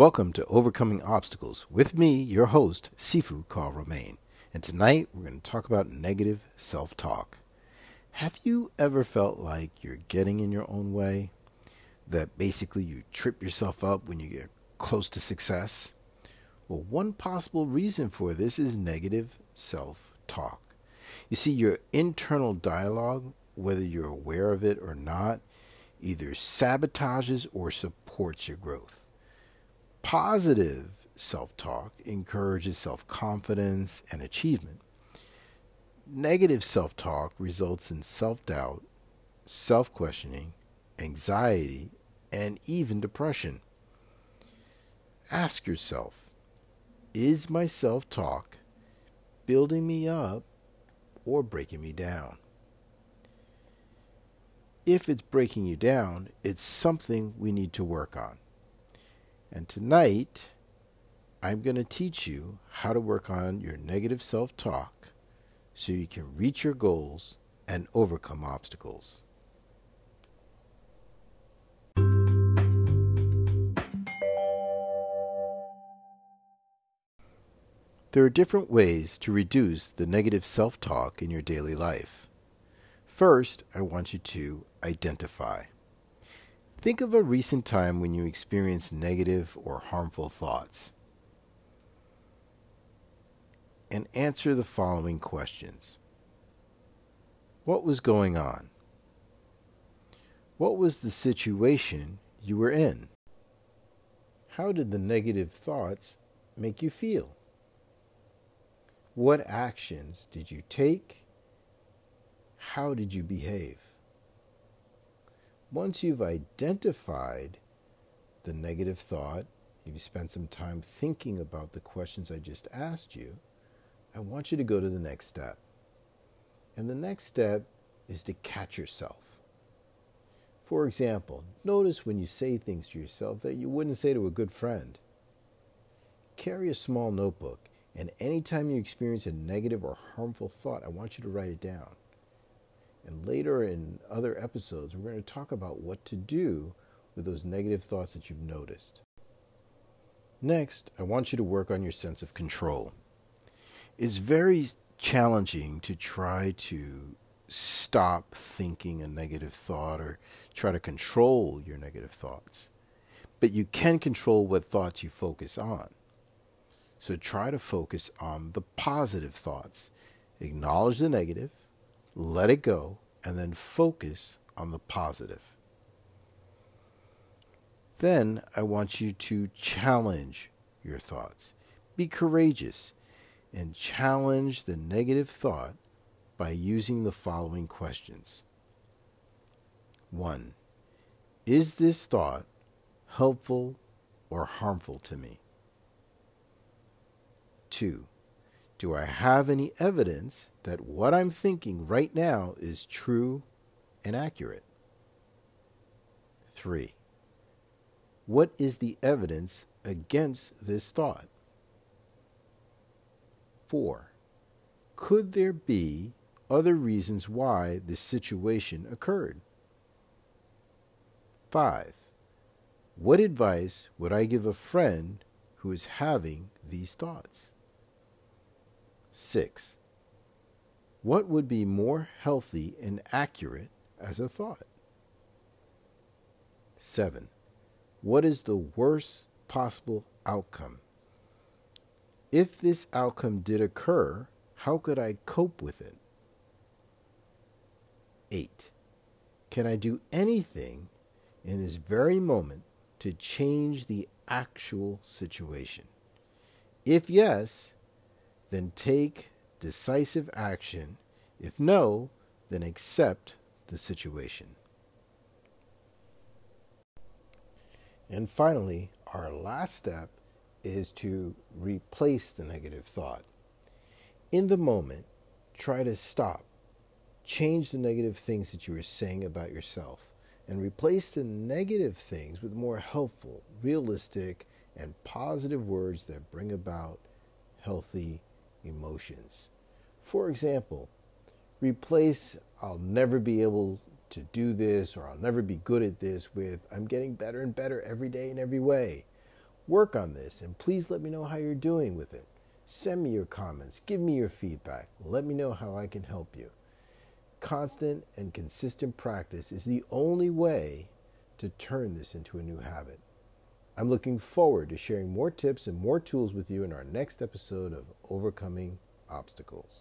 Welcome to Overcoming Obstacles with me, your host, Sifu Carl Romain. And tonight we're going to talk about negative self talk. Have you ever felt like you're getting in your own way? That basically you trip yourself up when you get close to success? Well, one possible reason for this is negative self talk. You see, your internal dialogue, whether you're aware of it or not, either sabotages or supports your growth. Positive self talk encourages self confidence and achievement. Negative self talk results in self doubt, self questioning, anxiety, and even depression. Ask yourself Is my self talk building me up or breaking me down? If it's breaking you down, it's something we need to work on. And tonight, I'm going to teach you how to work on your negative self talk so you can reach your goals and overcome obstacles. There are different ways to reduce the negative self talk in your daily life. First, I want you to identify. Think of a recent time when you experienced negative or harmful thoughts. And answer the following questions What was going on? What was the situation you were in? How did the negative thoughts make you feel? What actions did you take? How did you behave? Once you've identified the negative thought, you've spent some time thinking about the questions I just asked you, I want you to go to the next step. And the next step is to catch yourself. For example, notice when you say things to yourself that you wouldn't say to a good friend. Carry a small notebook, and anytime you experience a negative or harmful thought, I want you to write it down. And later in other episodes, we're going to talk about what to do with those negative thoughts that you've noticed. Next, I want you to work on your sense of control. It's very challenging to try to stop thinking a negative thought or try to control your negative thoughts. But you can control what thoughts you focus on. So try to focus on the positive thoughts. Acknowledge the negative, let it go, and then focus on the positive. Then I want you to challenge your thoughts. Be courageous and challenge the negative thought by using the following questions 1. Is this thought helpful or harmful to me? 2. Do I have any evidence that what I'm thinking right now is true and accurate? 3. What is the evidence against this thought? 4. Could there be other reasons why this situation occurred? 5. What advice would I give a friend who is having these thoughts? 6. What would be more healthy and accurate as a thought? 7. What is the worst possible outcome? If this outcome did occur, how could I cope with it? 8. Can I do anything in this very moment to change the actual situation? If yes, then take decisive action. If no, then accept the situation. And finally, our last step is to replace the negative thought. In the moment, try to stop. Change the negative things that you are saying about yourself and replace the negative things with more helpful, realistic, and positive words that bring about healthy emotions. For example, replace I'll never be able to do this or I'll never be good at this with I'm getting better and better every day in every way. Work on this and please let me know how you're doing with it. Send me your comments, give me your feedback, let me know how I can help you. Constant and consistent practice is the only way to turn this into a new habit. I'm looking forward to sharing more tips and more tools with you in our next episode of Overcoming Obstacles.